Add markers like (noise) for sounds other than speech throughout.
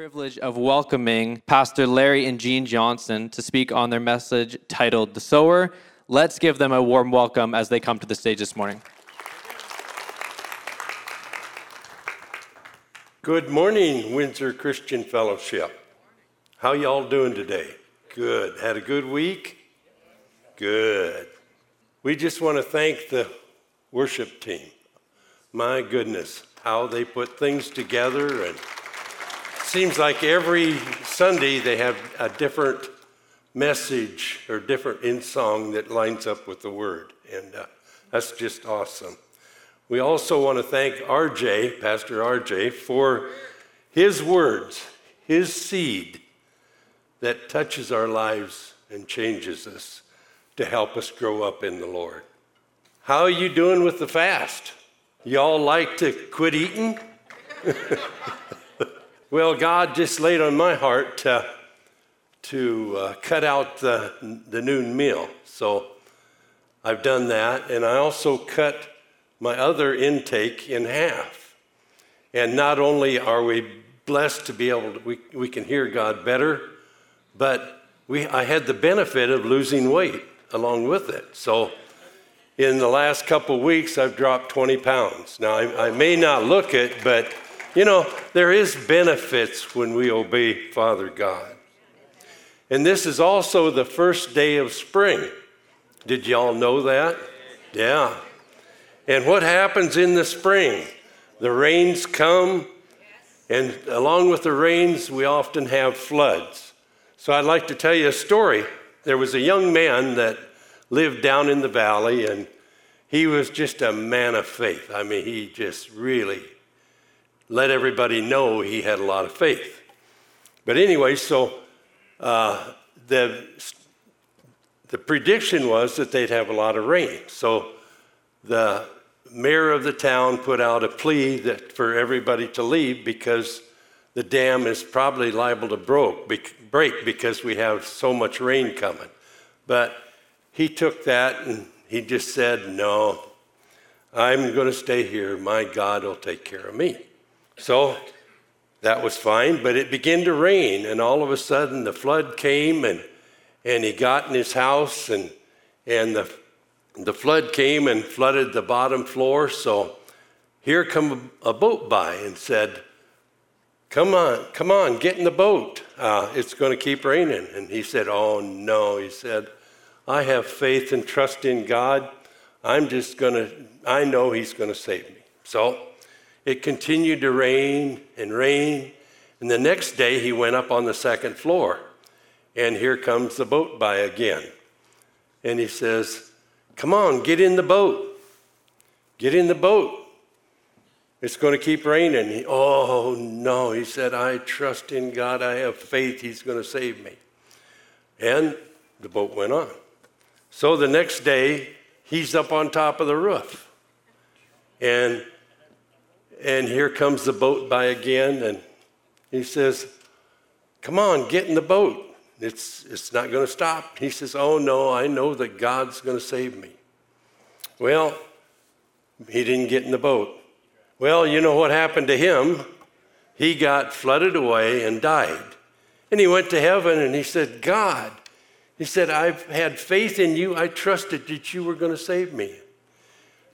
privilege of welcoming Pastor Larry and Jean Johnson to speak on their message titled The Sower. Let's give them a warm welcome as they come to the stage this morning. Good morning, Windsor Christian Fellowship. How y'all doing today? Good. Had a good week? Good. We just want to thank the worship team. My goodness, how they put things together and seems like every Sunday they have a different message or different in song that lines up with the word. And uh, that's just awesome. We also want to thank RJ, Pastor RJ, for his words, his seed that touches our lives and changes us to help us grow up in the Lord. How are you doing with the fast? Y'all like to quit eating? (laughs) well, God just laid on my heart to, to uh, cut out the, the noon meal. So I've done that. And I also cut my other intake in half. And not only are we blessed to be able to, we, we can hear God better, but we, I had the benefit of losing weight along with it. So in the last couple weeks, I've dropped 20 pounds. Now, I, I may not look it, but you know, there is benefits when we obey Father God. And this is also the first day of spring. Did y'all know that? Yeah. And what happens in the spring? The rains come, and along with the rains, we often have floods. So I'd like to tell you a story. There was a young man that lived down in the valley, and he was just a man of faith. I mean, he just really let everybody know he had a lot of faith. But anyway, so uh, the, the prediction was that they'd have a lot of rain. So the mayor of the town put out a plea that for everybody to leave because the dam is probably liable to broke, break because we have so much rain coming. But he took that and he just said, No, I'm going to stay here. My God will take care of me. So that was fine, but it began to rain, and all of a sudden the flood came, and, and he got in his house, and, and the the flood came and flooded the bottom floor. So here come a boat by and said, Come on, come on, get in the boat. Uh, it's going to keep raining. And he said, Oh, no. He said, I have faith and trust in God. I'm just going to, I know He's going to save me. So it continued to rain and rain. And the next day, he went up on the second floor. And here comes the boat by again. And he says, Come on, get in the boat. Get in the boat. It's going to keep raining. He, oh, no. He said, I trust in God. I have faith. He's going to save me. And the boat went on. So the next day, he's up on top of the roof. And, and here comes the boat by again. And he says, Come on, get in the boat. It's, it's not going to stop. He says, Oh, no, I know that God's going to save me. Well, he didn't get in the boat. Well, you know what happened to him? He got flooded away and died. And he went to heaven and he said, God, he said, I've had faith in you. I trusted that you were going to save me.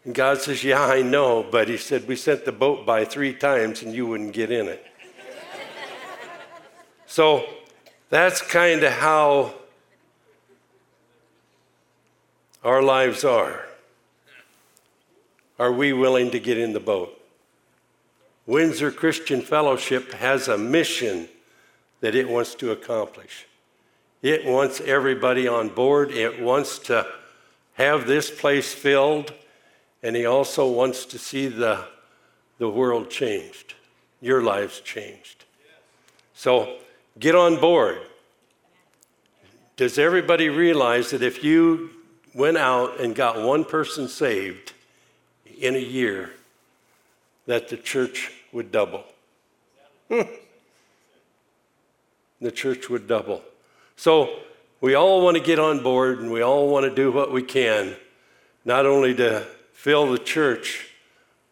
And God says, Yeah, I know. But he said, We sent the boat by three times and you wouldn't get in it. so that's kind of how our lives are. Are we willing to get in the boat? Windsor Christian Fellowship has a mission that it wants to accomplish. It wants everybody on board. It wants to have this place filled. And he also wants to see the, the world changed, your lives changed. So get on board. Does everybody realize that if you went out and got one person saved in a year, that the church would double? (laughs) The church would double. So we all want to get on board and we all want to do what we can, not only to fill the church,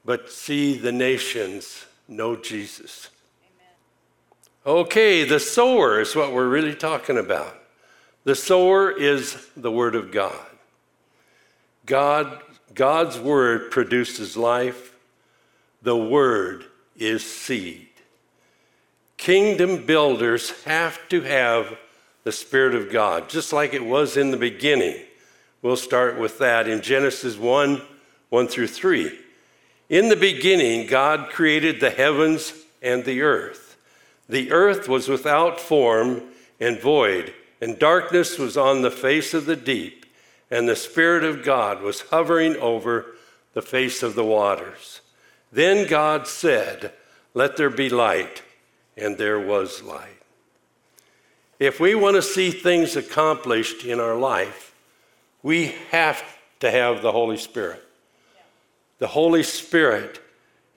but see the nations know Jesus. Amen. Okay, the sower is what we're really talking about. The sower is the Word of God. God God's Word produces life, the Word is seed. Kingdom builders have to have the Spirit of God, just like it was in the beginning. We'll start with that in Genesis 1 1 through 3. In the beginning, God created the heavens and the earth. The earth was without form and void, and darkness was on the face of the deep, and the Spirit of God was hovering over the face of the waters. Then God said, Let there be light, and there was light. If we want to see things accomplished in our life, we have to have the Holy Spirit. The Holy Spirit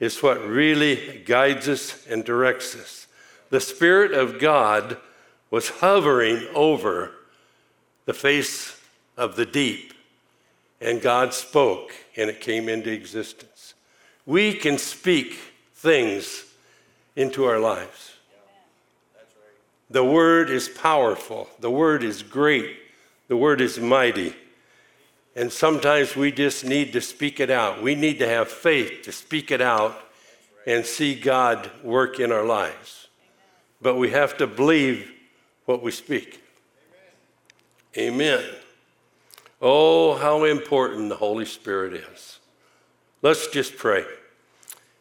is what really guides us and directs us. The Spirit of God was hovering over the face of the deep, and God spoke, and it came into existence. We can speak things into our lives. The Word is powerful, the Word is great, the Word is mighty. And sometimes we just need to speak it out. We need to have faith to speak it out and see God work in our lives. But we have to believe what we speak. Amen. Oh, how important the Holy Spirit is. Let's just pray.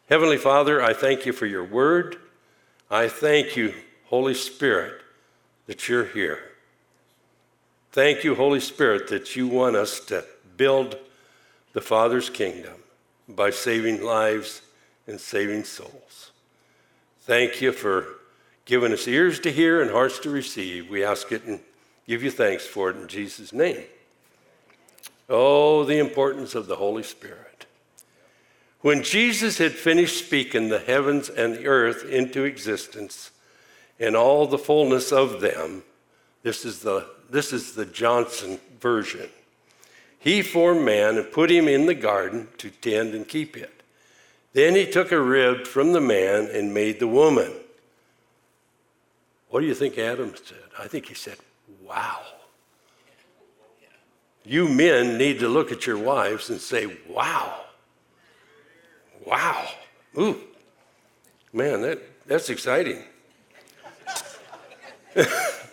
Heavenly Father, I thank you for your word. I thank you, Holy Spirit, that you're here. Thank you, Holy Spirit, that you want us to build the Father's kingdom by saving lives and saving souls. Thank you for giving us ears to hear and hearts to receive. We ask it and give you thanks for it in Jesus' name. Oh, the importance of the Holy Spirit. When Jesus had finished speaking the heavens and the earth into existence and all the fullness of them, this is the this is the Johnson version. He formed man and put him in the garden to tend and keep it. Then he took a rib from the man and made the woman. What do you think Adam said? I think he said, Wow. You men need to look at your wives and say, Wow. Wow. Ooh. Man, that, that's exciting. (laughs)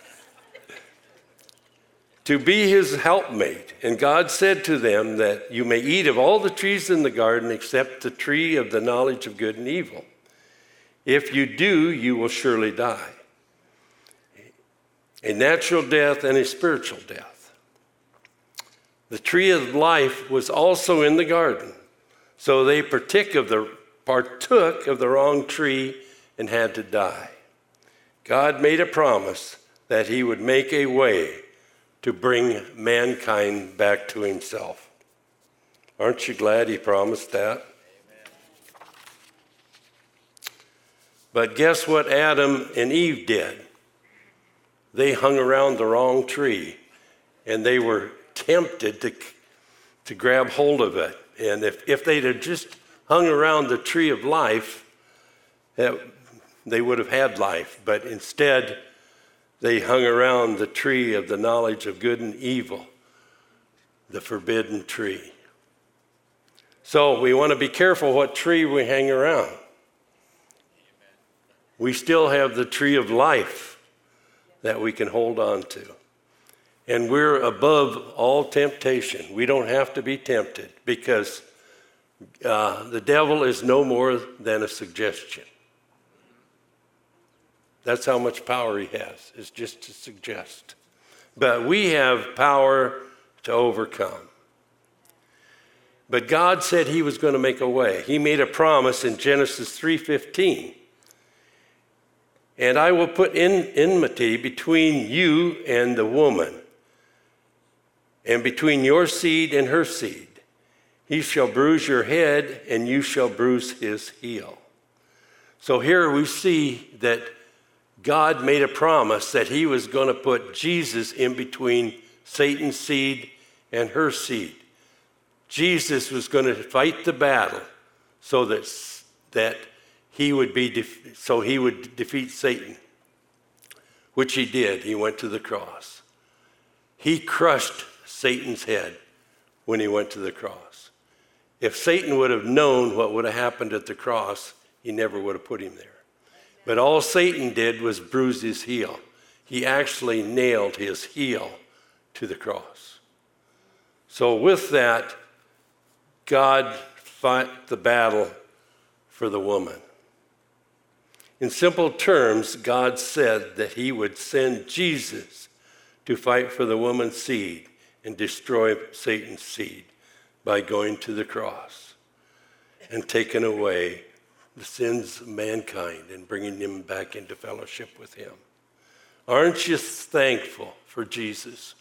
to be his helpmate. And God said to them that you may eat of all the trees in the garden except the tree of the knowledge of good and evil. If you do, you will surely die. A natural death and a spiritual death. The tree of life was also in the garden. So they partook of the, partook of the wrong tree and had to die. God made a promise that he would make a way to bring mankind back to himself. Aren't you glad he promised that? Amen. But guess what Adam and Eve did? They hung around the wrong tree and they were tempted to, to grab hold of it. And if, if they'd have just hung around the tree of life, they would have had life. But instead, they hung around the tree of the knowledge of good and evil, the forbidden tree. So we want to be careful what tree we hang around. We still have the tree of life that we can hold on to. And we're above all temptation. We don't have to be tempted because uh, the devil is no more than a suggestion. That's how much power he has, is just to suggest. But we have power to overcome. But God said he was going to make a way. He made a promise in Genesis 3:15. And I will put in enmity between you and the woman, and between your seed and her seed. He shall bruise your head, and you shall bruise his heel. So here we see that God made a promise that he was going to put Jesus in between Satan's seed and her seed. Jesus was going to fight the battle so that, that he would be def- so he would defeat Satan, which he did. He went to the cross. He crushed Satan's head when he went to the cross. If Satan would have known what would have happened at the cross, he never would have put him there. But all Satan did was bruise his heel. He actually nailed his heel to the cross. So, with that, God fought the battle for the woman. In simple terms, God said that He would send Jesus to fight for the woman's seed and destroy Satan's seed by going to the cross and taking away the sins of mankind and bringing them back into fellowship with Him. Aren't you thankful for Jesus?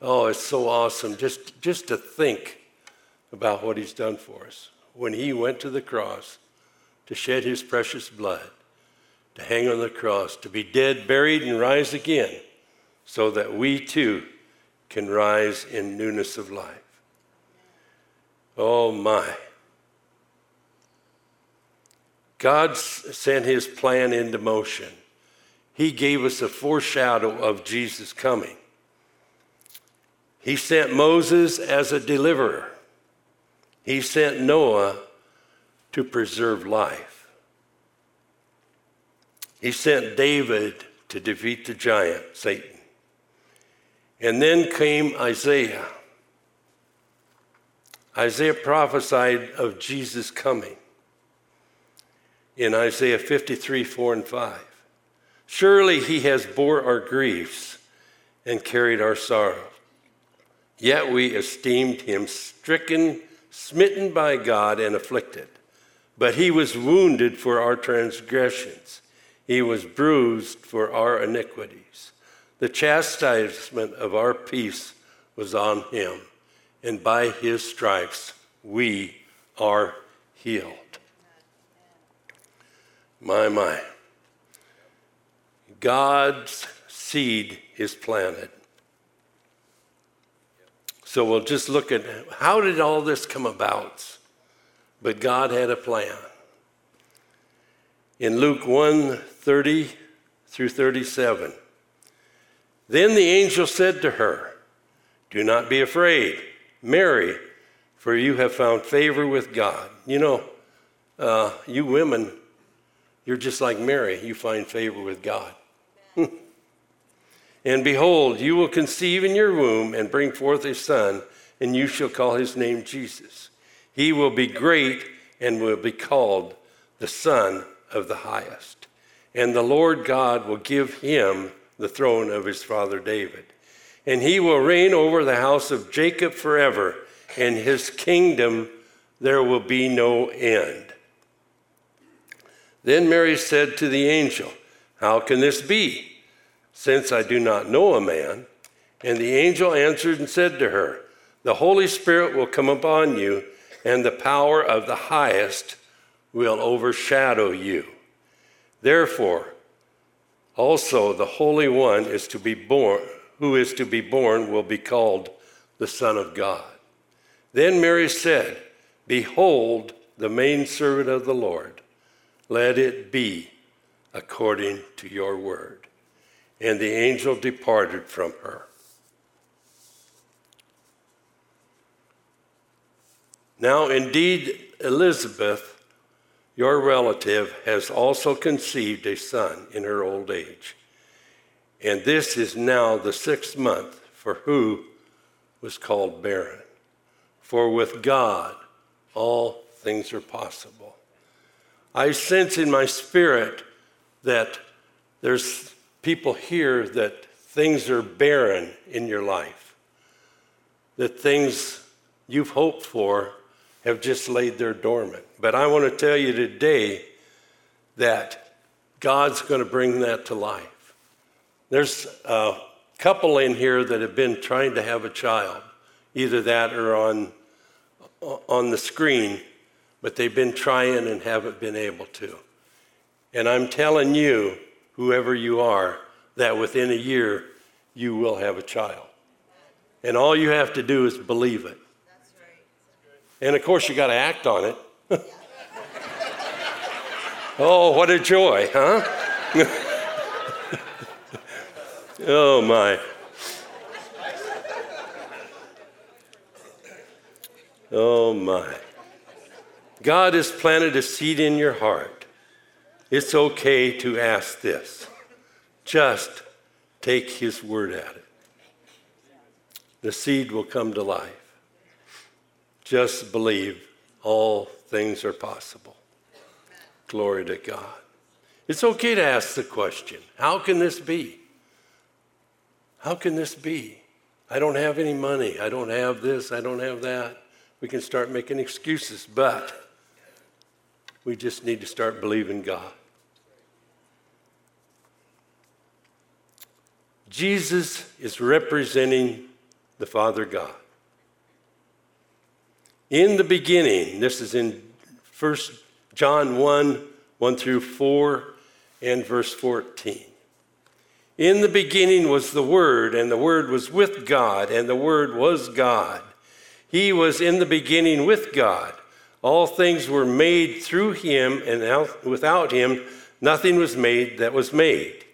Oh, it's so awesome just, just to think about what He's done for us. When He went to the cross to shed His precious blood, to hang on the cross, to be dead, buried, and rise again, so that we too can rise in newness of life. Oh my. God sent his plan into motion. He gave us a foreshadow of Jesus coming. He sent Moses as a deliverer. He sent Noah to preserve life. He sent David to defeat the giant, Satan. And then came Isaiah. Isaiah prophesied of Jesus coming in Isaiah 53 4 and 5. Surely he has bore our griefs and carried our sorrow. Yet we esteemed him stricken, smitten by God, and afflicted. But he was wounded for our transgressions, he was bruised for our iniquities. The chastisement of our peace was on him, and by his stripes we are healed. My, my. God's seed is planted. So we'll just look at how did all this come about? But God had a plan. In Luke 1 30 through 37, then the angel said to her, Do not be afraid, Mary, for you have found favor with God. You know, uh, you women you're just like Mary, you find favor with God. (laughs) and behold, you will conceive in your womb and bring forth a son, and you shall call his name Jesus. He will be great and will be called the Son of the Highest. And the Lord God will give him the throne of his father David. And he will reign over the house of Jacob forever, and his kingdom there will be no end. Then Mary said to the angel, How can this be, since I do not know a man? And the angel answered and said to her, The Holy Spirit will come upon you, and the power of the highest will overshadow you. Therefore, also the Holy One is to be born, who is to be born will be called the Son of God. Then Mary said, Behold, the maidservant of the Lord let it be according to your word. And the angel departed from her. Now, indeed, Elizabeth, your relative, has also conceived a son in her old age. And this is now the sixth month for who was called barren. For with God, all things are possible. I sense in my spirit that there's people here that things are barren in your life, that things you've hoped for have just laid there dormant. But I want to tell you today that God's going to bring that to life. There's a couple in here that have been trying to have a child, either that or on, on the screen, but they've been trying and haven't been able to. And I'm telling you, whoever you are, that within a year you will have a child. And all you have to do is believe it. And of course, you got to act on it. (laughs) oh, what a joy, huh? (laughs) oh, my. Oh, my. God has planted a seed in your heart. It's okay to ask this. Just take His word at it. The seed will come to life. Just believe all things are possible. Glory to God. It's okay to ask the question how can this be? How can this be? I don't have any money. I don't have this. I don't have that. We can start making excuses, but we just need to start believing God. Jesus is representing the Father God. In the beginning, this is in 1 John 1 1 through 4 and verse 14. In the beginning was the Word, and the Word was with God, and the Word was God. He was in the beginning with God. All things were made through him, and without him, nothing was made that was made.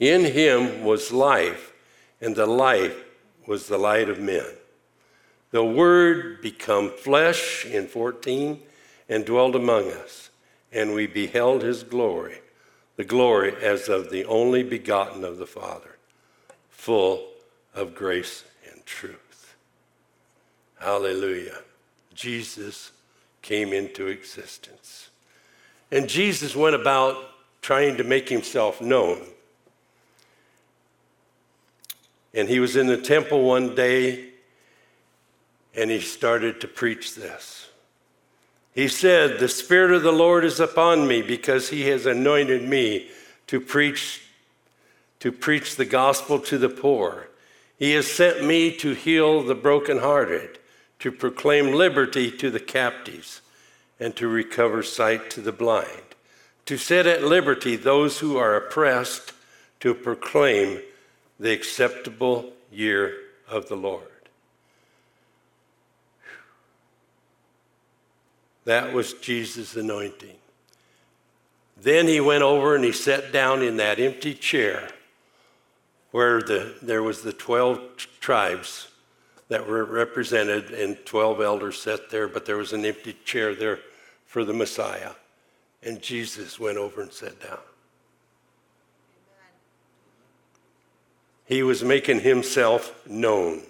In him was life, and the life was the light of men. The Word become flesh in 14 and dwelt among us, and we beheld his glory, the glory as of the only begotten of the Father, full of grace and truth. Hallelujah. Jesus came into existence. And Jesus went about trying to make himself known. And he was in the temple one day and he started to preach this. He said, The Spirit of the Lord is upon me because he has anointed me to preach, to preach the gospel to the poor. He has sent me to heal the brokenhearted to proclaim liberty to the captives, and to recover sight to the blind, to set at liberty those who are oppressed, to proclaim the acceptable year of the Lord. That was Jesus' anointing. Then he went over and he sat down in that empty chair where the, there was the 12 tribes that were represented, and 12 elders sat there, but there was an empty chair there for the Messiah. And Jesus went over and sat down. He was making himself known.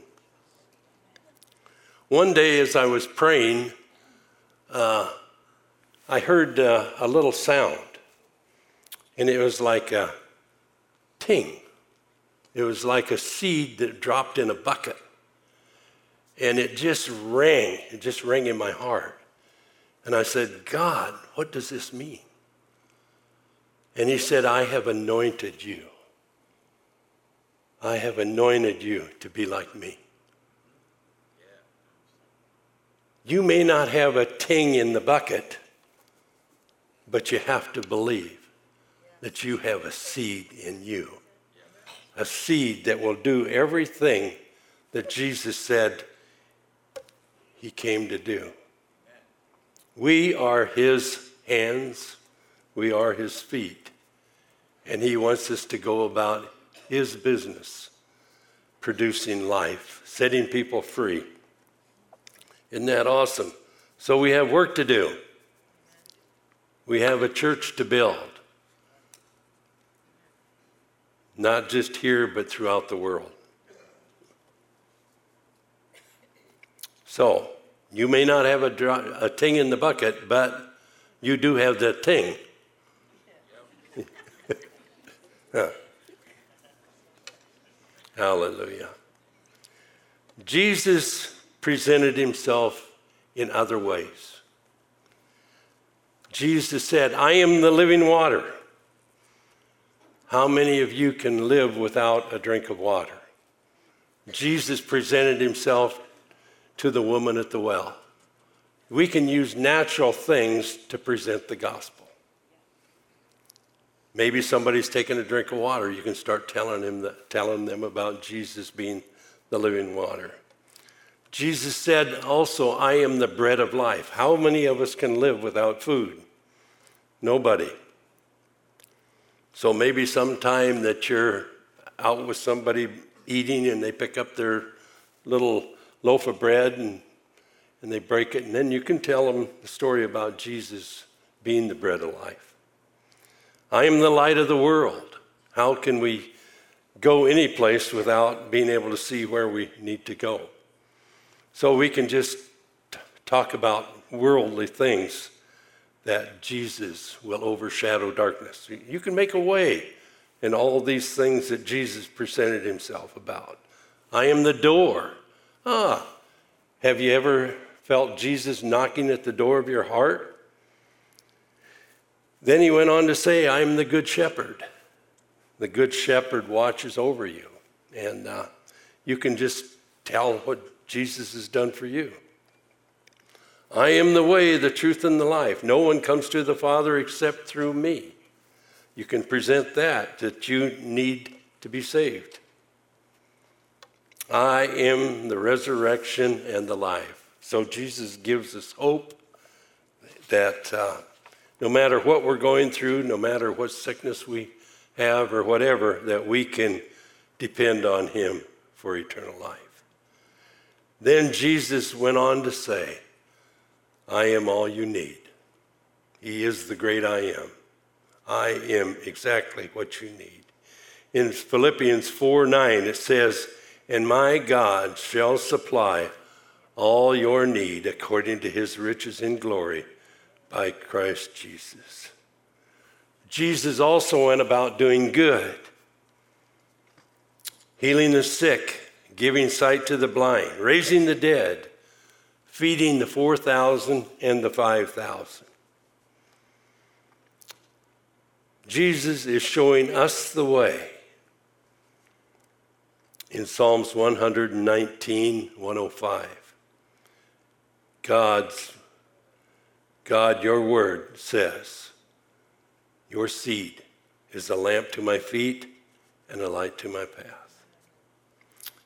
One day, as I was praying, uh, I heard uh, a little sound, and it was like a ting. It was like a seed that dropped in a bucket. And it just rang, it just rang in my heart. And I said, God, what does this mean? And he said, I have anointed you. I have anointed you to be like me. You may not have a ting in the bucket, but you have to believe that you have a seed in you. A seed that will do everything that Jesus said he came to do. We are his hands, we are his feet, and he wants us to go about his business, producing life, setting people free. Isn't that awesome? So we have work to do. We have a church to build. Not just here, but throughout the world. So, you may not have a, a ting in the bucket, but you do have the ting. (laughs) huh. Hallelujah. Jesus presented himself in other ways. Jesus said, I am the living water. How many of you can live without a drink of water? Jesus presented himself to the woman at the well. We can use natural things to present the gospel. Maybe somebody's taking a drink of water. You can start telling, him telling them about Jesus being the living water. Jesus said also, I am the bread of life. How many of us can live without food? Nobody. So maybe sometime that you're out with somebody eating and they pick up their little loaf of bread and, and they break it, and then you can tell them the story about Jesus being the bread of life. I am the light of the world. How can we go any place without being able to see where we need to go? So we can just t- talk about worldly things that Jesus will overshadow darkness. You can make a way in all these things that Jesus presented himself about. I am the door. Ah, have you ever felt Jesus knocking at the door of your heart? Then he went on to say, I am the good shepherd. The good shepherd watches over you. And uh, you can just tell what Jesus has done for you. I am the way, the truth, and the life. No one comes to the Father except through me. You can present that, that you need to be saved. I am the resurrection and the life. So Jesus gives us hope that uh, no matter what we're going through, no matter what sickness we have or whatever, that we can depend on Him for eternal life. Then Jesus went on to say, I am all you need. He is the great I am. I am exactly what you need. In Philippians 4 9, it says, And my God shall supply all your need according to his riches in glory by Christ Jesus. Jesus also went about doing good, healing the sick, giving sight to the blind, raising the dead, feeding the 4,000 and the 5,000. Jesus is showing us the way. In Psalms 119, 105, God's, God, your word says, Your seed is a lamp to my feet and a light to my path.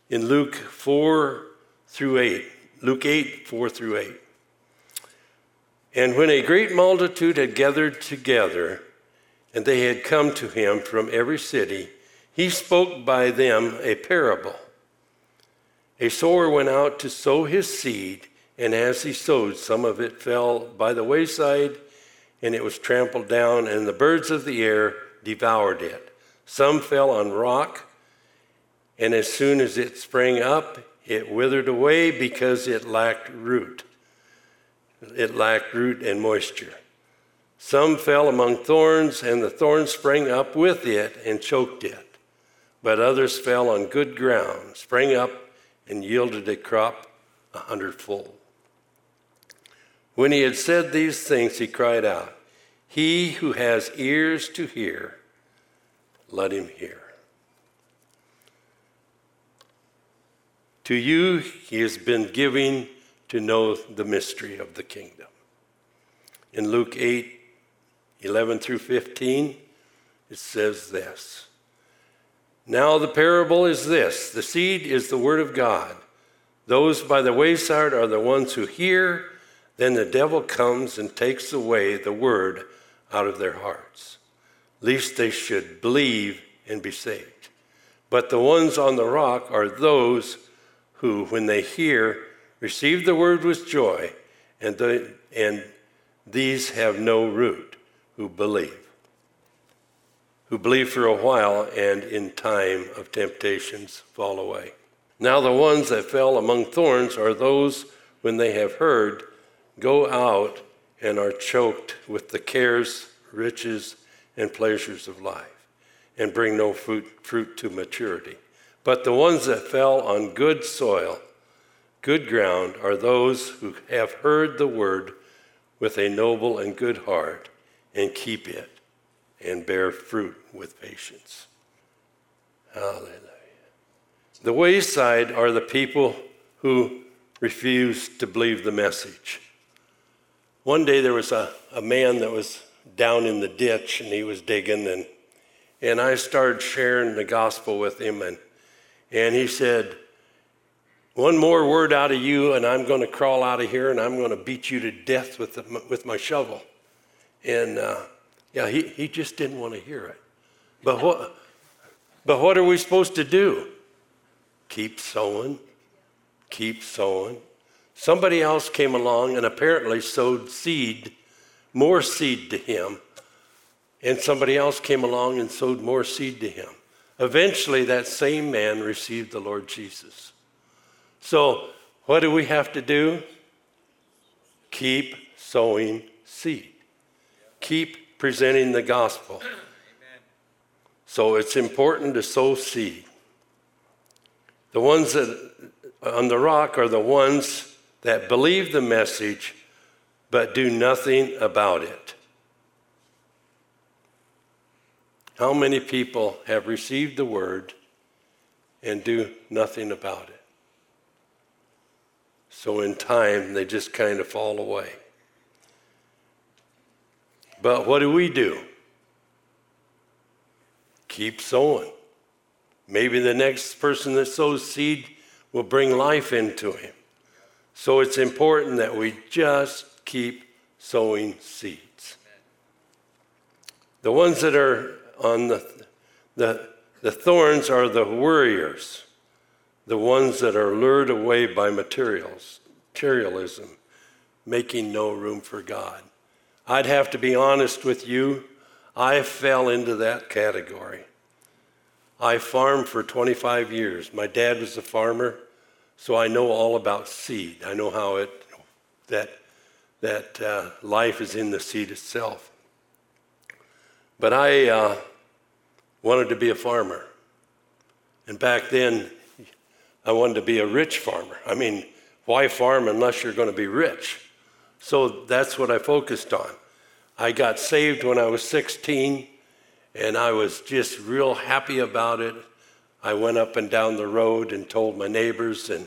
In Luke 4 through 8, Luke 8, 4 through 8. And when a great multitude had gathered together, and they had come to him from every city, he spoke by them a parable. A sower went out to sow his seed, and as he sowed, some of it fell by the wayside, and it was trampled down, and the birds of the air devoured it. Some fell on rock, and as soon as it sprang up, it withered away because it lacked root. It lacked root and moisture. Some fell among thorns, and the thorns sprang up with it and choked it. But others fell on good ground, sprang up, and yielded a crop a hundredfold. When he had said these things, he cried out, He who has ears to hear, let him hear. To you, he has been giving to know the mystery of the kingdom. In Luke 8, 11 through 15, it says this. Now the parable is this the seed is the word of God. Those by the wayside are the ones who hear, then the devil comes and takes away the word out of their hearts, lest they should believe and be saved. But the ones on the rock are those who, when they hear, receive the word with joy, and, and these have no root who believe, who believe for a while and in time of temptations fall away. Now, the ones that fell among thorns are those when they have heard, go out and are choked with the cares, riches, and pleasures of life, and bring no fruit, fruit to maturity. But the ones that fell on good soil, good ground, are those who have heard the word with a noble and good heart and keep it and bear fruit with patience. Hallelujah. The wayside are the people who refuse to believe the message. One day there was a, a man that was down in the ditch and he was digging and and I started sharing the gospel with him and and he said, One more word out of you, and I'm going to crawl out of here and I'm going to beat you to death with, the, with my shovel. And uh, yeah, he, he just didn't want to hear it. But what, but what are we supposed to do? Keep sowing, keep sowing. Somebody else came along and apparently sowed seed, more seed to him. And somebody else came along and sowed more seed to him. Eventually, that same man received the Lord Jesus. So, what do we have to do? Keep sowing seed, keep presenting the gospel. So, it's important to sow seed. The ones that on the rock are the ones that believe the message but do nothing about it. How many people have received the word and do nothing about it? So in time, they just kind of fall away. But what do we do? Keep sowing. Maybe the next person that sows seed will bring life into him. So it's important that we just keep sowing seeds. The ones that are on the, the, the thorns are the worriers, the ones that are lured away by materials, materialism, making no room for God. I'd have to be honest with you, I fell into that category. I farmed for 25 years. My dad was a farmer, so I know all about seed. I know how it that that uh, life is in the seed itself. But I uh, wanted to be a farmer. And back then, I wanted to be a rich farmer. I mean, why farm unless you're going to be rich? So that's what I focused on. I got saved when I was 16, and I was just real happy about it. I went up and down the road and told my neighbors, and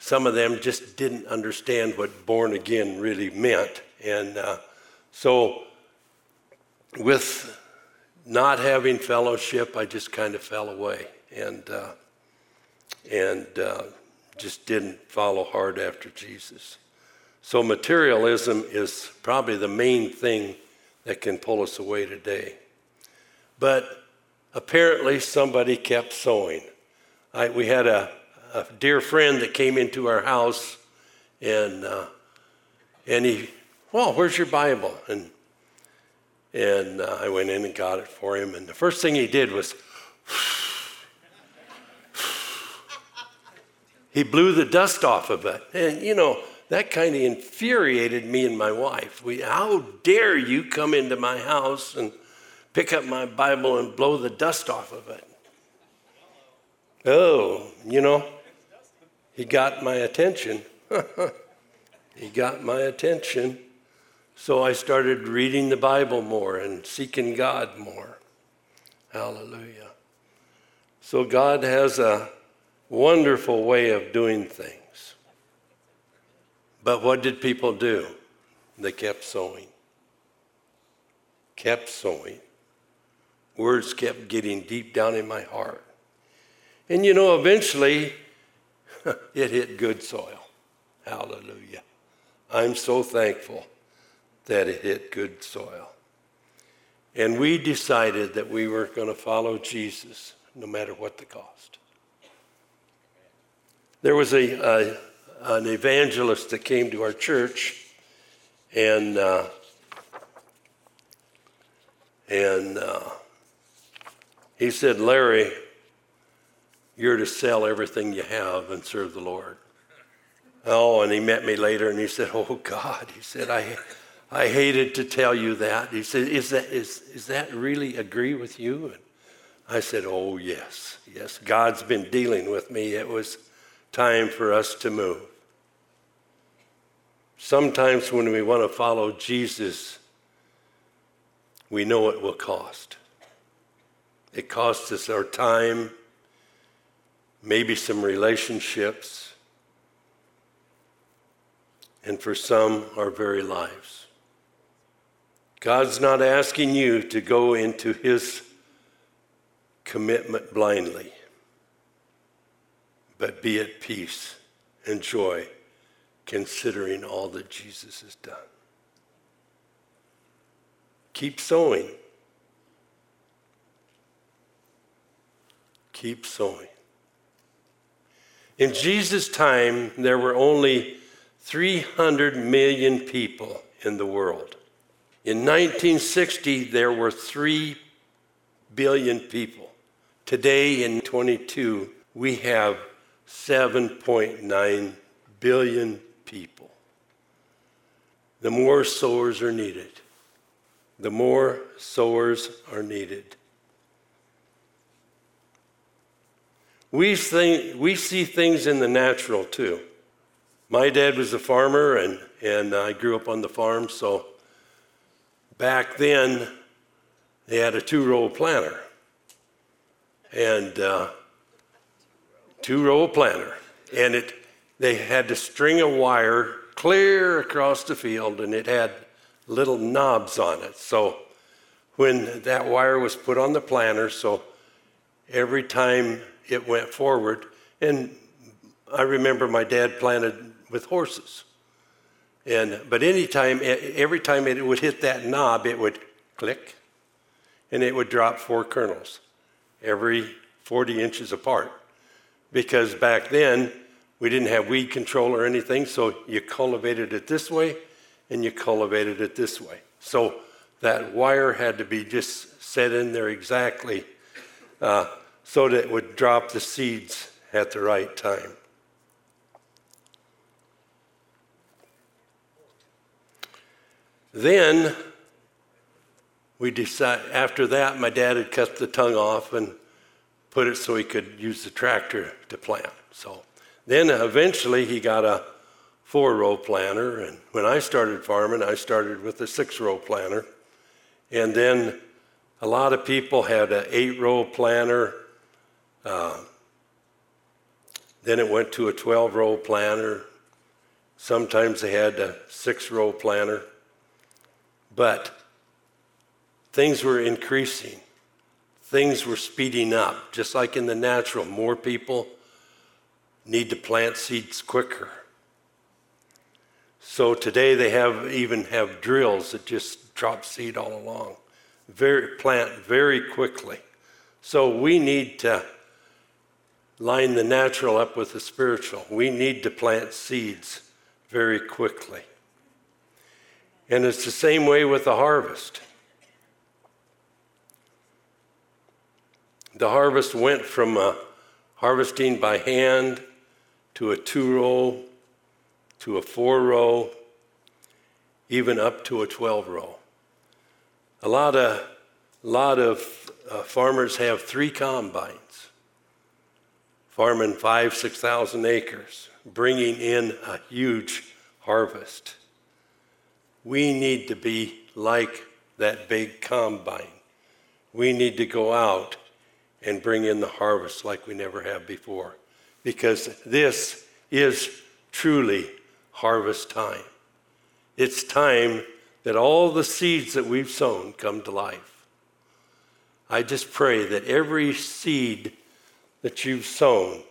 some of them just didn't understand what born again really meant. And uh, so, with not having fellowship, I just kind of fell away and, uh, and uh, just didn't follow hard after Jesus. So, materialism is probably the main thing that can pull us away today. But apparently, somebody kept sowing. I, we had a, a, dear friend that came into our house, and, uh, and he, well, where's your Bible? And and uh, I went in and got it for him. And the first thing he did was (sighs) (sighs) (sighs) he blew the dust off of it. And, you know, that kind of infuriated me and my wife. We, how dare you come into my house and pick up my Bible and blow the dust off of it? Oh, you know, he got my attention. (laughs) he got my attention. So I started reading the Bible more and seeking God more. Hallelujah. So God has a wonderful way of doing things. But what did people do? They kept sowing. Kept sowing. Words kept getting deep down in my heart. And you know, eventually, (laughs) it hit good soil. Hallelujah. I'm so thankful that it hit good soil. And we decided that we were going to follow Jesus no matter what the cost. There was a, a an evangelist that came to our church, and uh, and uh, he said, "Larry, you're to sell everything you have and serve the Lord." Oh, and he met me later, and he said, "Oh God," he said, "I." I hated to tell you that. He said, Is that, is, is that really agree with you? And I said, Oh, yes, yes. God's been dealing with me. It was time for us to move. Sometimes when we want to follow Jesus, we know it will cost. It costs us our time, maybe some relationships, and for some, our very lives. God's not asking you to go into His commitment blindly, but be at peace and joy considering all that Jesus has done. Keep sowing. Keep sowing. In Jesus' time, there were only 300 million people in the world. In 1960, there were 3 billion people. Today, in 22, we have 7.9 billion people. The more sowers are needed. The more sowers are needed. We, think, we see things in the natural too. My dad was a farmer, and, and I grew up on the farm, so back then they had a two row planter. And uh, two row planter. And it, they had to string a wire clear across the field, and it had little knobs on it. So when that wire was put on the planter, so every time it went forward, and I remember my dad planted with horses. And but anytime, every time it would hit that knob, it would click, and it would drop four kernels, every 40 inches apart. Because back then we didn't have weed control or anything, so you cultivated it this way, and you cultivated it this way. So that wire had to be just set in there exactly uh, so that it would drop the seeds at the right time. Then we decided, after that, my dad had cut the tongue off and put it so he could use the tractor to plant. So then eventually he got a four row planter. And when I started farming, I started with a six row planter. And then a lot of people had an eight row planter. Uh, then it went to a 12 row planter. Sometimes they had a six row planter. But things were increasing, things were speeding up, just like in the natural. More people need to plant seeds quicker. So today they have even have drills that just drop seed all along. Very plant very quickly. So we need to line the natural up with the spiritual. We need to plant seeds very quickly. And it's the same way with the harvest. The harvest went from uh, harvesting by hand to a two row to a four row, even up to a 12 row. A lot of, lot of uh, farmers have three combines, farming five, 6,000 acres, bringing in a huge harvest. We need to be like that big combine. We need to go out and bring in the harvest like we never have before because this is truly harvest time. It's time that all the seeds that we've sown come to life. I just pray that every seed that you've sown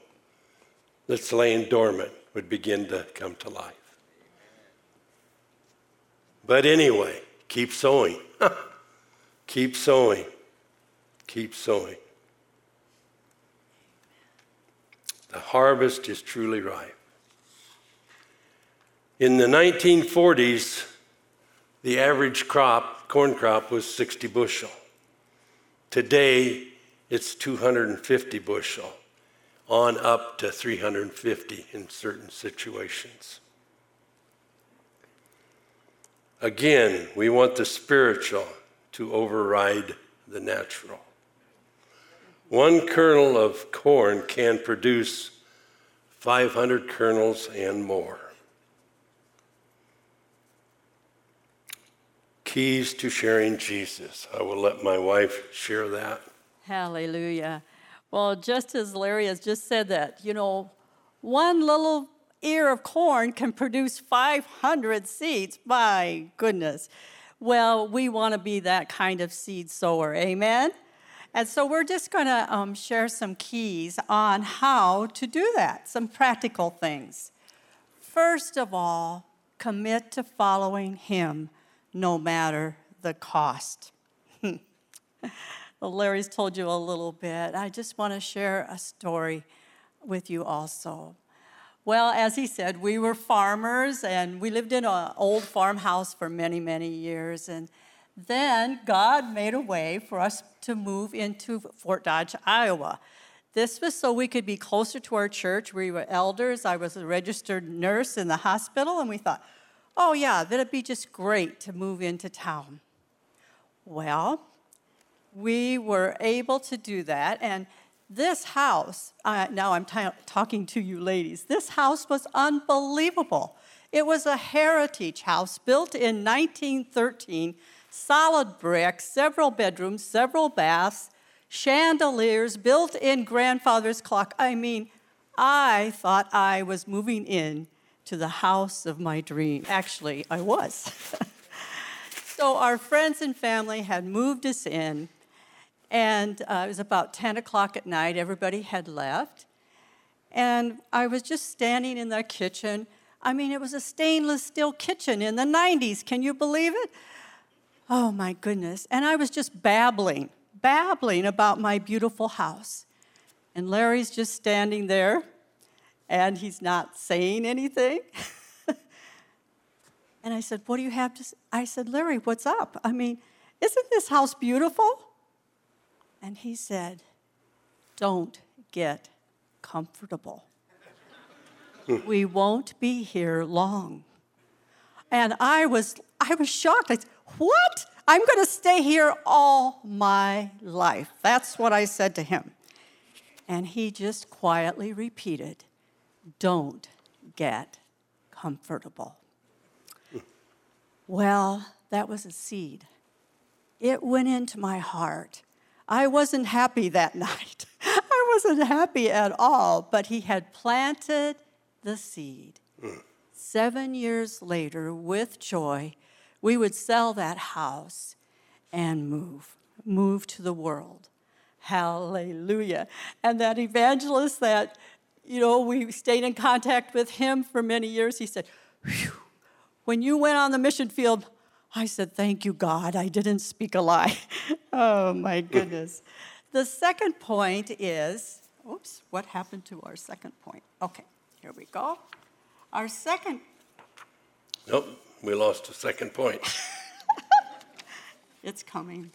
that's laying dormant would begin to come to life. But anyway, keep sowing. (laughs) keep sowing. Keep sowing. The harvest is truly ripe. In the 1940s, the average crop, corn crop, was 60 bushel. Today, it's 250 bushel, on up to 350 in certain situations. Again, we want the spiritual to override the natural. One kernel of corn can produce 500 kernels and more. keys to sharing Jesus. I will let my wife share that. Hallelujah. Well, just as Larry has just said that, you know, one little ear of corn can produce 500 seeds. My goodness. Well, we want to be that kind of seed sower. Amen? And so we're just going to um, share some keys on how to do that, some practical things. First of all, commit to following Him no matter the cost. (laughs) Larry's told you a little bit. I just want to share a story with you also. Well, as he said, we were farmers and we lived in an old farmhouse for many, many years. And then God made a way for us to move into Fort Dodge, Iowa. This was so we could be closer to our church. We were elders. I was a registered nurse in the hospital, and we thought, oh, yeah, that'd be just great to move into town. Well, we were able to do that, and this house, uh, now I'm t- talking to you ladies, this house was unbelievable. It was a heritage house built in 1913, solid brick, several bedrooms, several baths, chandeliers, built in grandfather's clock. I mean, I thought I was moving in to the house of my dream. Actually, I was. (laughs) so our friends and family had moved us in and uh, it was about 10 o'clock at night. Everybody had left. And I was just standing in the kitchen. I mean, it was a stainless steel kitchen in the 90s. Can you believe it? Oh my goodness. And I was just babbling, babbling about my beautiful house. And Larry's just standing there, and he's not saying anything. (laughs) and I said, What do you have to say? I said, Larry, what's up? I mean, isn't this house beautiful? And he said, Don't get comfortable. we won't be here long. And I was, I was shocked. I said, What? I'm going to stay here all my life. That's what I said to him. And he just quietly repeated, Don't get comfortable. well, that was a seed. It went into my heart. I wasn't happy that (laughs) night. I wasn't happy at all, but he had planted the seed. Mm. Seven years later, with joy, we would sell that house and move, move to the world. Hallelujah. And that evangelist that, you know, we stayed in contact with him for many years, he said, when you went on the mission field, I said, Thank you, God. I didn't speak a lie. (laughs) oh, my goodness. the second point is oops, what happened to our second point? Okay, here we go. Our second. Nope, we lost a second point. it's coming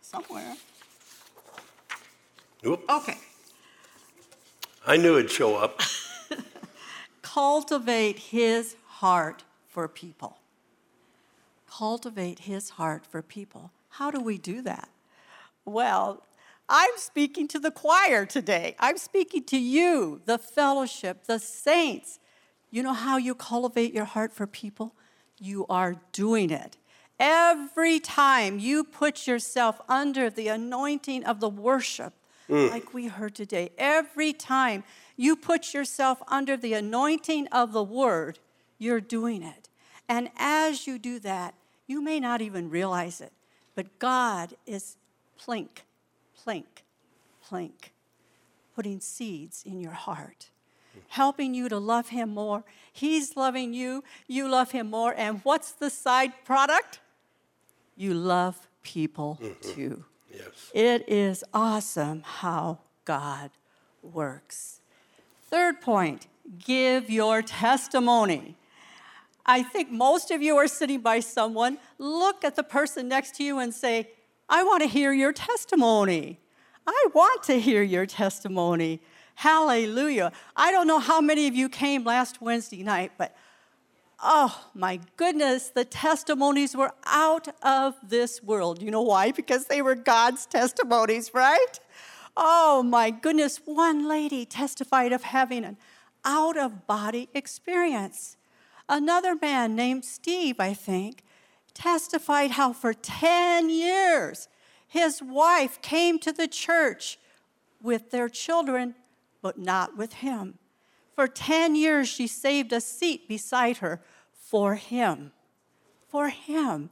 somewhere. Nope. Okay. I knew it'd show up. (laughs) Cultivate his heart for people. Cultivate his heart for people. How do we do that? Well, I'm speaking to the choir today. I'm speaking to you, the fellowship, the saints. You know how you cultivate your heart for people? You are doing it. Every time you put yourself under the anointing of the worship, mm. like we heard today, every time you put yourself under the anointing of the word, you're doing it. And as you do that, you may not even realize it, but God is plink, plink, plink, putting seeds in your heart, helping you to love Him more. He's loving you, you love Him more. And what's the side product? You love people mm-hmm. too. Yes. It is awesome how God works. Third point give your testimony. I think most of you are sitting by someone, look at the person next to you and say, I want to hear your testimony. I want to hear your testimony. Hallelujah. I don't know how many of you came last Wednesday night, but oh my goodness, the testimonies were out of this world. You know why? Because they were God's testimonies, right? Oh my goodness, one lady testified of having an out of body experience Another man named Steve, I think, testified how for 10 years his wife came to the church with their children, but not with him. For 10 years, she saved a seat beside her for him. For him.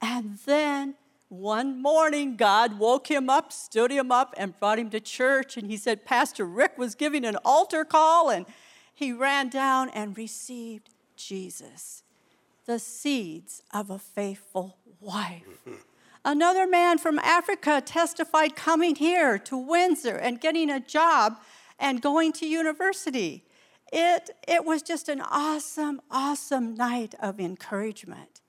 And then one morning, God woke him up, stood him up, and brought him to church. And he said, Pastor Rick was giving an altar call, and he ran down and received Jesus, the seeds of a faithful wife. Another man from Africa testified coming here to Windsor and getting a job and going to university. It, it was just an awesome, awesome night of encouragement.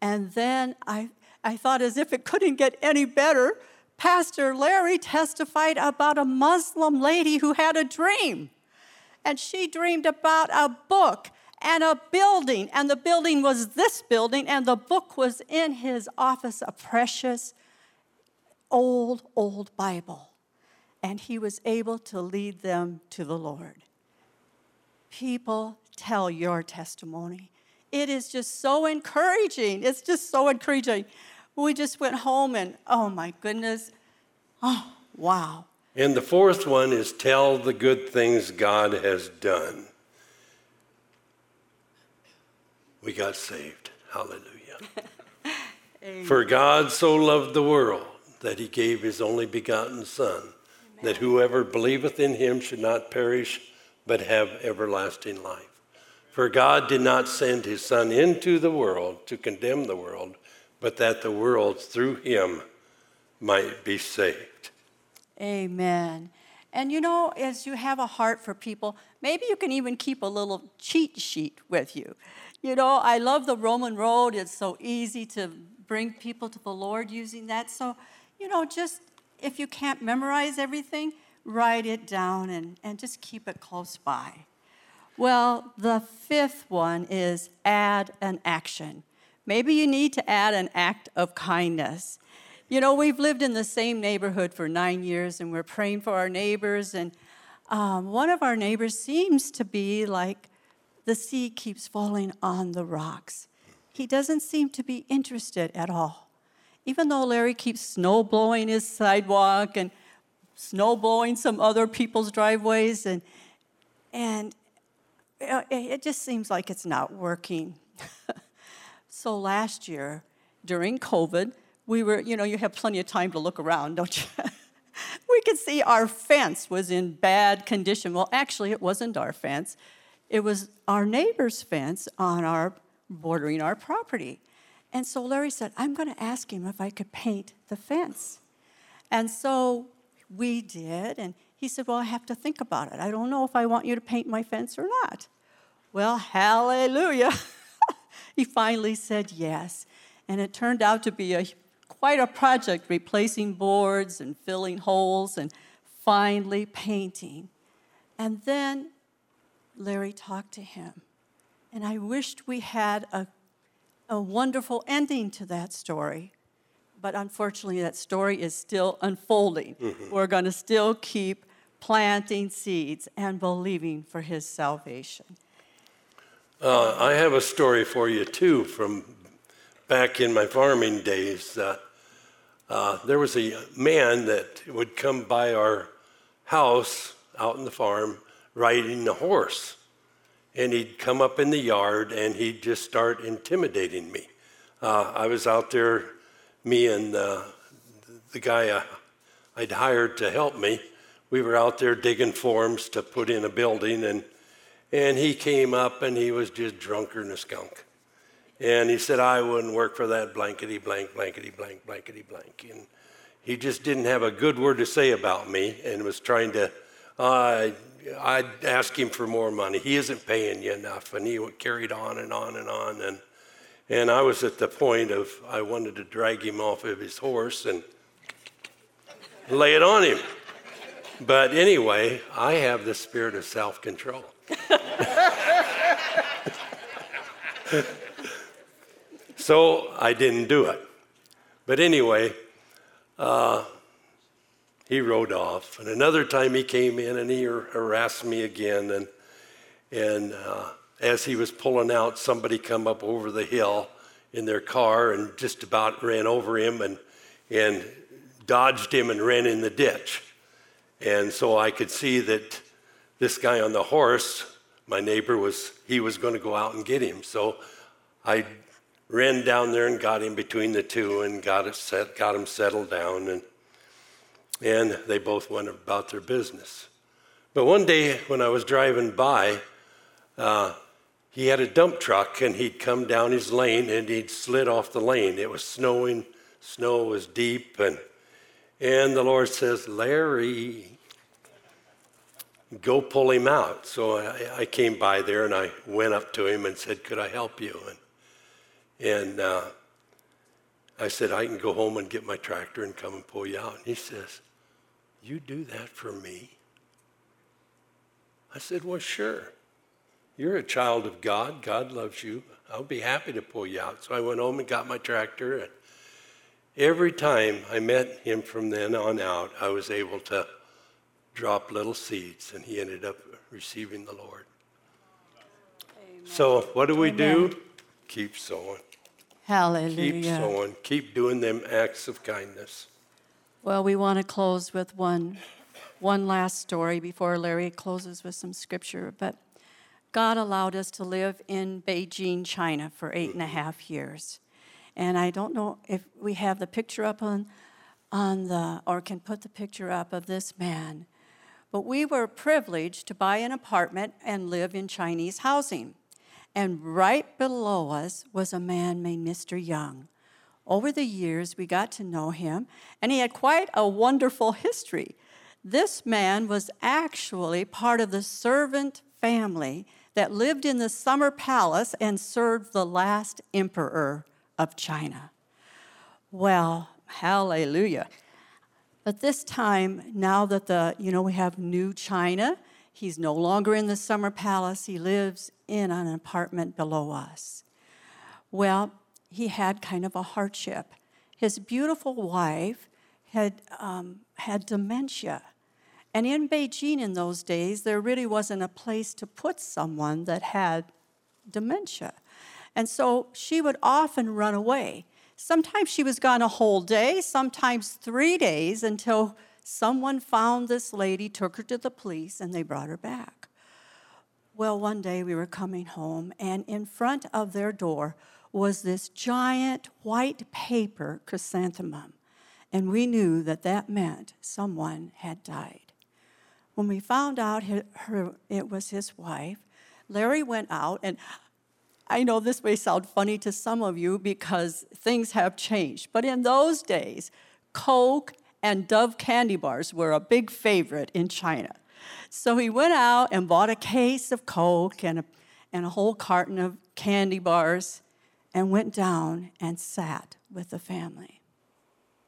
And then I, I thought, as if it couldn't get any better, Pastor Larry testified about a Muslim lady who had a dream. And she dreamed about a book and a building, and the building was this building, and the book was in his office, a precious old, old Bible. And he was able to lead them to the Lord. People tell your testimony. It is just so encouraging. It's just so encouraging. We just went home and, oh my goodness, oh, wow. And the fourth one is tell the good things God has done. we got saved. Hallelujah. (laughs) For God so loved the world that he gave his only begotten Son. That whoever believeth in him should not perish, but have everlasting life. For God did not send his Son into the world to condemn the world, but that the world through him might be saved. Amen. And you know, as you have a heart for people, maybe you can even keep a little cheat sheet with you. You know, I love the Roman road. It's so easy to bring people to the Lord using that. So, you know, just if you can't memorize everything, write it down and, and just keep it close by. Well, the fifth one is add an action. Maybe you need to add an act of kindness. You know, we've lived in the same neighborhood for nine years and we're praying for our neighbors. And um, one of our neighbors seems to be like the sea keeps falling on the rocks. He doesn't seem to be interested at all. Even though Larry keeps snow blowing his sidewalk and snow blowing some other people's driveways, and, and uh, it just seems like it's not working. (laughs) so last year, during COVID, we were, you know, you have plenty of time to look around, don't you? (laughs) we could see our fence was in bad condition. Well, actually, it wasn't our fence. It was our neighbor's fence on our bordering our property. And so Larry said, I'm going to ask him if I could paint the fence. And so we did, and he said, Well, I have to think about it. I don't know if I want you to paint my fence or not. Well, hallelujah. (laughs) he finally said yes. And it turned out to be a, quite a project, replacing boards and filling holes and finally painting. And then Larry talked to him. And I wished we had a, a wonderful ending to that story. But unfortunately, that story is still unfolding. Mm-hmm. We're going to still keep planting seeds and believing for his salvation. Uh, I have a story for you, too, from back in my farming days. Uh, uh, there was a man that would come by our house out in the farm riding a horse. And he'd come up in the yard and he'd just start intimidating me. Uh, I was out there, me and uh, the guy uh, I'd hired to help me, we were out there digging forms to put in a building, and, and he came up and he was just drunker than a skunk. And he said, I wouldn't work for that blankety blank, blankety blank, blankety blank. And he just didn't have a good word to say about me and was trying to uh, I'd ask him for more money. He isn't paying you enough. And he carried on and on and on. And, and I was at the point of I wanted to drag him off of his horse and lay it on him. But anyway, I have the spirit of self control. (laughs) so I didn't do it. But anyway, uh, he rode off. And another time he came in and he harassed me again. And, and uh, as he was pulling out, somebody come up over the hill in their car and just about ran over him and, and dodged him and ran in the ditch. And so I could see that this guy on the horse, my neighbor was, he was going to go out and get him. So I ran down there and got him between the two and got, it set, got him settled down. And, and they both went about their business. But one day when I was driving by, uh, he had a dump truck and he'd come down his lane and he'd slid off the lane. It was snowing, snow was deep, and and the Lord says, Larry, go pull him out. So I, I came by there and I went up to him and said, Could I help you? And, and uh, I said, I can go home and get my tractor and come and pull you out. And he says, You do that for me? I said, Well, sure. You're a child of God. God loves you. I'll be happy to pull you out. So I went home and got my tractor. And every time I met him from then on out, I was able to drop little seeds, and he ended up receiving the Lord. Amen. So, what do we Amen. do? Keep sowing. Hallelujah. Keep sowing. Keep doing them acts of kindness. Well, we want to close with one, one last story before Larry closes with some scripture. But God allowed us to live in Beijing, China for eight and a half years. And I don't know if we have the picture up on, on the, or can put the picture up of this man. But we were privileged to buy an apartment and live in Chinese housing. And right below us was a man named Mr. Young. Over the years, we got to know him, and he had quite a wonderful history. This man was actually part of the servant family that lived in the summer palace and served the last emperor of China. Well, hallelujah. But this time, now that the, you know, we have new China, he's no longer in the summer palace. He lives in an apartment below us. Well, he had kind of a hardship. His beautiful wife had um, had dementia, and in Beijing in those days, there really wasn't a place to put someone that had dementia. And so she would often run away. Sometimes she was gone a whole day, sometimes three days, until someone found this lady, took her to the police, and they brought her back. Well, one day we were coming home, and in front of their door was this giant white paper chrysanthemum. And we knew that that meant someone had died. When we found out her, her, it was his wife, Larry went out, and I know this may sound funny to some of you because things have changed, but in those days, Coke and Dove candy bars were a big favorite in China. So he went out and bought a case of Coke and a, and a whole carton of candy bars and went down and sat with the family.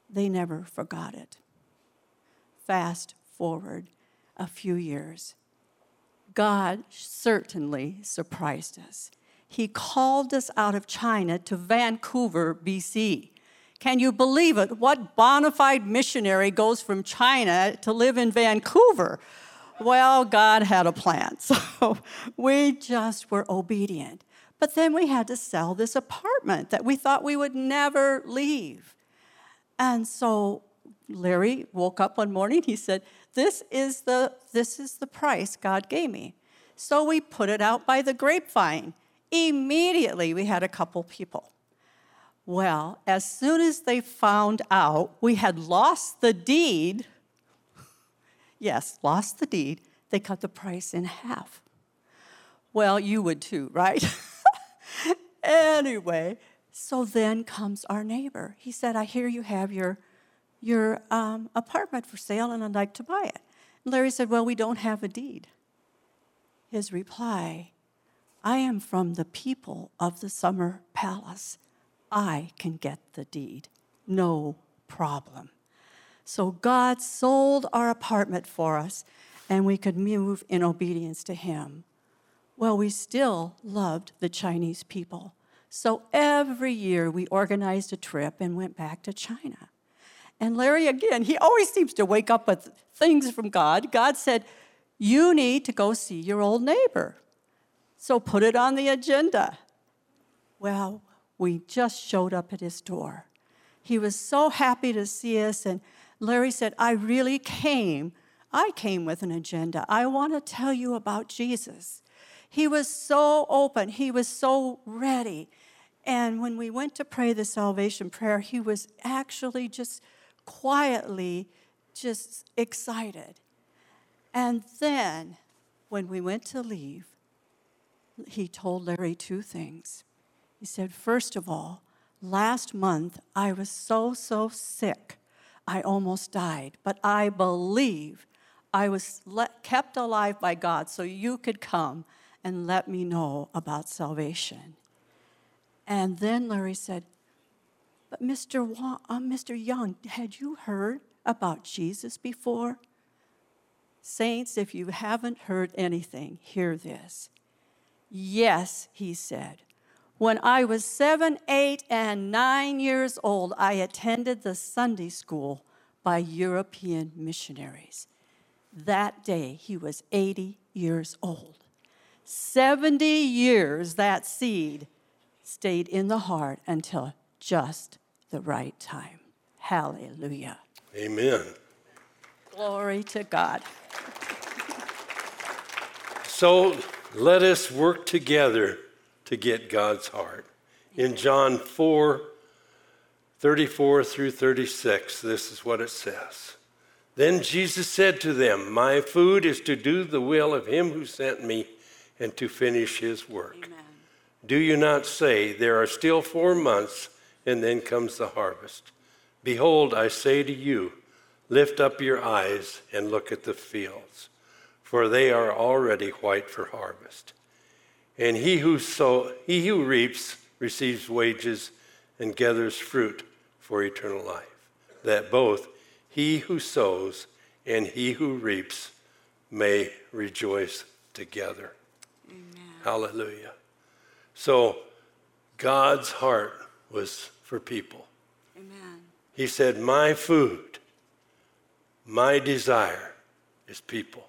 They never forgot it. Fast forward a few years. God certainly surprised us. He called us out of China to Vancouver, BC. Can you believe it? What bona fide missionary goes from China to live in Vancouver? Well, God had a plan, (laughs) so we just were obedient. But then we had to sell this apartment that we thought we would never leave. And so Larry woke up one morning, he said, this is the this is the price God gave me. So we put it out by the grapevine. Immediately we had a couple people. Well, as soon as they found out we had lost the deed, yes, lost the deed, they cut the price in half. Well, you would too, right? (laughs) (laughs) anyway, so then comes our neighbor. He said, I hear you have your your um, apartment for sale and I'd like to buy it. And Larry said, Well, we don't have a deed. His reply, I am from the people of the summer palace. I can get the deed. No problem. So God sold our apartment for us and we could move in obedience to Him. Well, we still loved the Chinese people. So every year we organized a trip and went back to China. And Larry, again, he always seems to wake up with things from God. God said, You need to go see your old neighbor. So put it on the agenda. Well, we just showed up at his door. He was so happy to see us, and Larry said, I really came. I came with an agenda. I want to tell you about Jesus. He was so open, he was so ready. And when we went to pray the salvation prayer, he was actually just quietly just excited. And then when we went to leave, he told Larry two things. He said, First of all, last month I was so, so sick, I almost died, but I believe I was kept alive by God so you could come and let me know about salvation. And then Larry said, But Mr. Wa- uh, Mr. Young, had you heard about Jesus before? Saints, if you haven't heard anything, hear this. Yes, he said. When I was seven, eight, and nine years old, I attended the Sunday school by European missionaries. That day, he was 80 years old. 70 years that seed stayed in the heart until just the right time. Hallelujah. Amen. Glory to God. So let us work together to get God's heart. In John 4 34 through 36, this is what it says. Then Jesus said to them, My food is to do the will of him who sent me and to finish his work. Amen. Do you not say, There are still four months, and then comes the harvest? Behold, I say to you, lift up your eyes and look at the fields, for they are already white for harvest. And he who, sow, he who reaps receives wages and gathers fruit for eternal life, that both he who sows and he who reaps may rejoice together. Hallelujah. So God's heart was for people. Amen. He said, My food, my desire is people.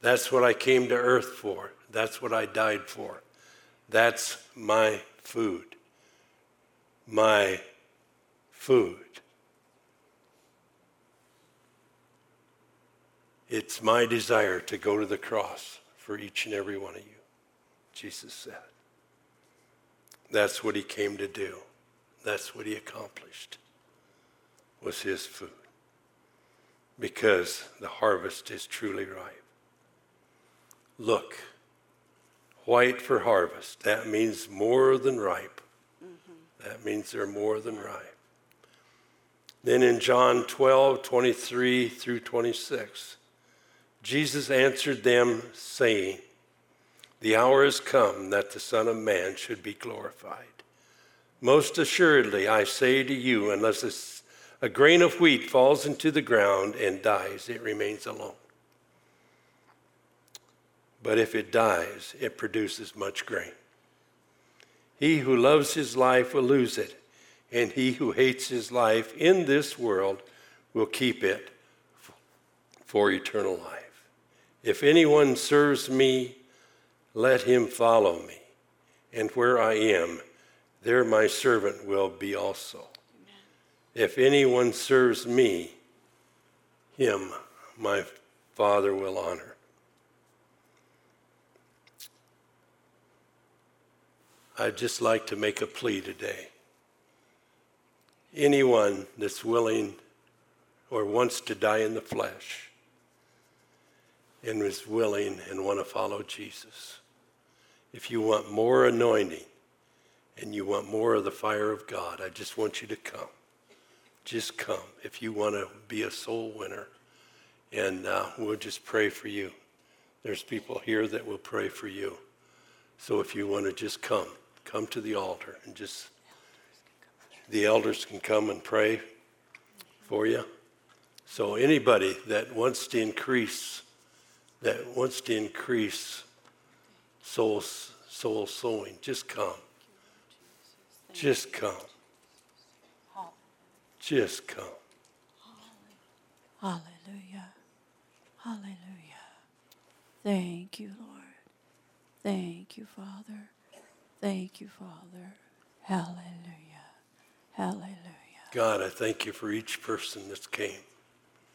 That's what I came to earth for. That's what I died for. That's my food. My food. It's my desire to go to the cross for each and every one of you, Jesus said. That's what he came to do. That's what he accomplished was his food. Because the harvest is truly ripe. Look, white for harvest. That means more than ripe. Mm-hmm. That means they're more than ripe. Then in John 12, 23 through 26, Jesus answered them, saying, The hour has come that the Son of Man should be glorified. Most assuredly, I say to you, unless a, grain of wheat falls into the ground and dies, it remains alone. But if it dies, it produces much grain. He who loves his life will lose it, and he who hates his life in this world will keep it for eternal life. If anyone serves me, let him follow me, and where I am, there my servant will be also. If anyone serves me, him my Father will honor. I'd just like to make a plea today. Anyone that's willing or wants to die in the flesh and is willing and want to follow Jesus, if you want more anointing and you want more of the fire of God, I just want you to come. Just come if you want to be a soul winner, and uh, we'll just pray for you. There's people here that will pray for you. So if you want to just come, come to the altar and just, the elders can come and pray for you. So anybody that wants to increase, that wants to increase soul, soul sowing, just come. Just come. Just come. Hallelujah. Hallelujah. Thank you, Lord. Thank you, Father. Thank you, Father. Hallelujah. Hallelujah. God, I thank you for each person that's came.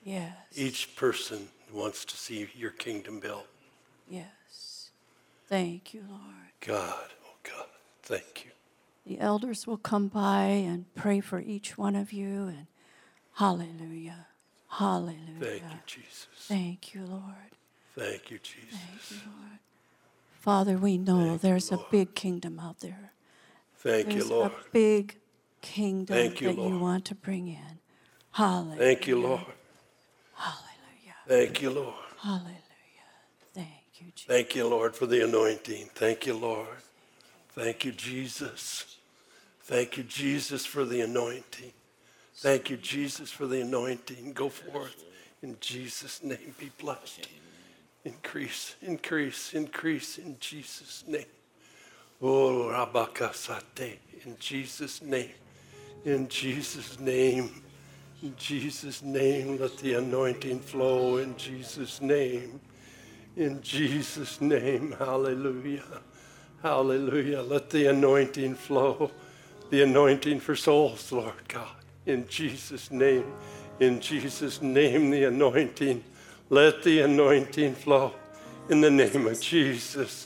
Yes. Each person wants to see your kingdom built. Yes. Thank you, Lord. God, oh God, thank you. The elders will come by and pray for each one of you and hallelujah. Hallelujah. Thank you, Jesus. Thank you, Lord. Thank you, Jesus. Thank you, Lord. Father, we know Thank you, there's a big kingdom out there. Thank you, There's Lord. a big kingdom you, that you want to bring in. Hallelujah. Thank you, Lord. Thank you, Lord. Hallelujah. Thank you, Jesus. Thank you, Lord, for the anointing. Thank you, Lord. Thank you, Jesus. Thank you, Jesus, for the anointing. Thank you, Jesus, for the anointing. Go forth in Jesus' name. Be blessed. Increase, increase, increase in Jesus' name. Oh, Rabakasate, in Jesus' name. In Jesus' name. In Jesus' name, let the anointing flow in Jesus' name. In Jesus' name, hallelujah. Hallelujah. Let the anointing flow. The anointing for souls, Lord God. In Jesus' name. In Jesus' name, the anointing. Let the anointing flow. In the name of Jesus.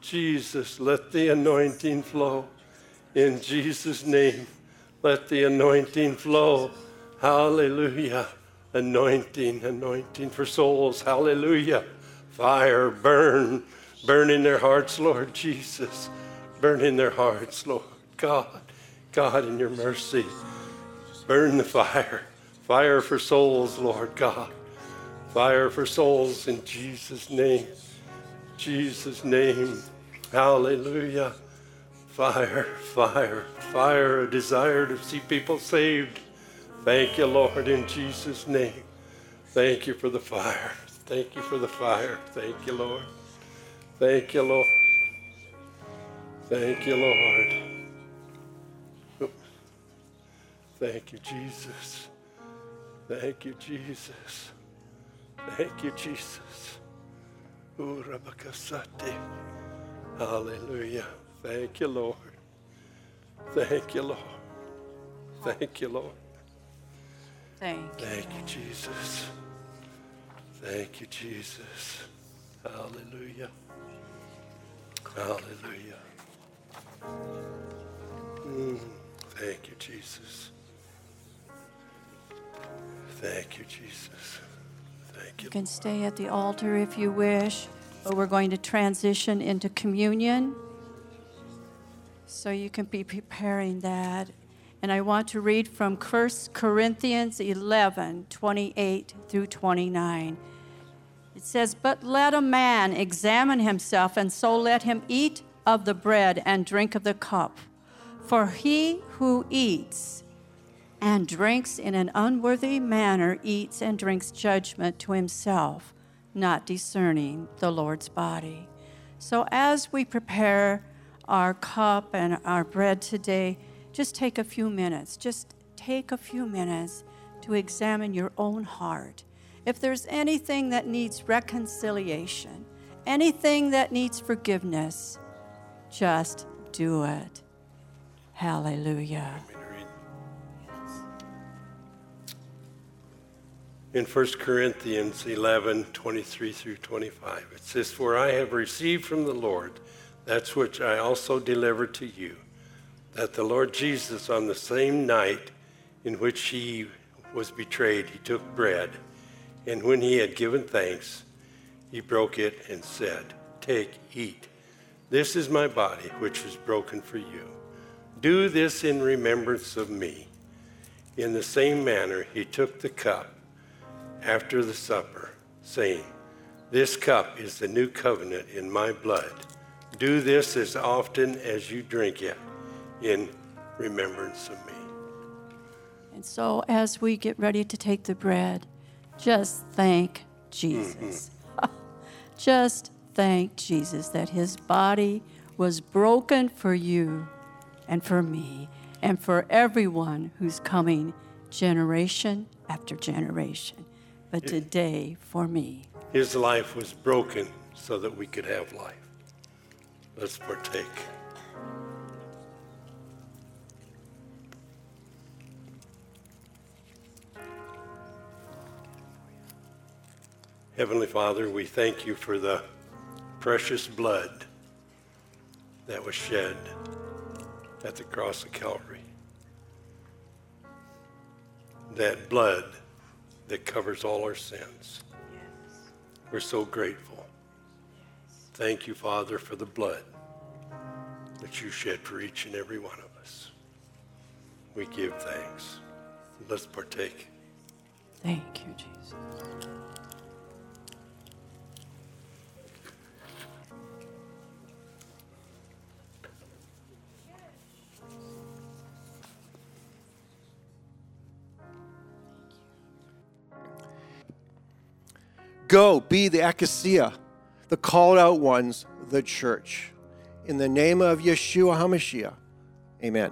Jesus, let the anointing flow. In Jesus' name, let the anointing flow. Hallelujah. Anointing, anointing for souls. Hallelujah. Fire, burn, burn in their hearts, Lord Jesus. Burn in their hearts, Lord God. God, in your mercy. Burn the fire. Fire for souls, Lord God. Fire for souls in Jesus' name. Jesus' name. Hallelujah. Fire, fire, fire, a desire to see people saved. Thank you, Lord, in Jesus' name. Thank you for the fire. Thank you for the fire. Thank you, Lord. Thank you, Lord. Thank you, Lord. Thank you, Jesus. Thank you, Jesus. Thank you, Jesus. Hallelujah. Thank you, Lord. Thank you, Lord. Thank you, Lord. Thank you. Thank you, Jesus. Thank you, Jesus. Hallelujah. Hallelujah. Mm, Thank you, Jesus. Thank you, Jesus. Thank you. You can stay at the altar if you wish, but we're going to transition into communion. So you can be preparing that. And I want to read from 1 Corinthians 11 28 through 29. It says, But let a man examine himself, and so let him eat of the bread and drink of the cup. For he who eats and drinks in an unworthy manner eats and drinks judgment to himself, not discerning the Lord's body. So as we prepare our cup and our bread today, just take a few minutes. Just take a few minutes to examine your own heart. If there's anything that needs reconciliation, anything that needs forgiveness, just do it. Hallelujah. in 1 Corinthians 11, 23 through 25. It says, For I have received from the Lord that which I also delivered to you, that the Lord Jesus, on the same night in which he was betrayed, he took bread, and when he had given thanks, he broke it and said, Take, eat. This is my body, which was broken for you. Do this in remembrance of me. In the same manner, he took the cup after the supper, saying, This cup is the new covenant in my blood. Do this as often as you drink it in remembrance of me. And so, as we get ready to take the bread, just thank Jesus. Mm-hmm. (laughs) just thank Jesus that his body was broken for you and for me and for everyone who's coming generation after generation. But today, for me, His life was broken so that we could have life. Let's partake. Heavenly Father, we thank you for the precious blood that was shed at the cross of Calvary. That blood that covers all our sins. We're so grateful. Thank you, Father, for the blood that you shed for each and every one of us. We give thanks. Let's partake. Thank you, Jesus. Go, be the ecclesia, the called out ones, the church. In the name of Yeshua HaMashiach, amen.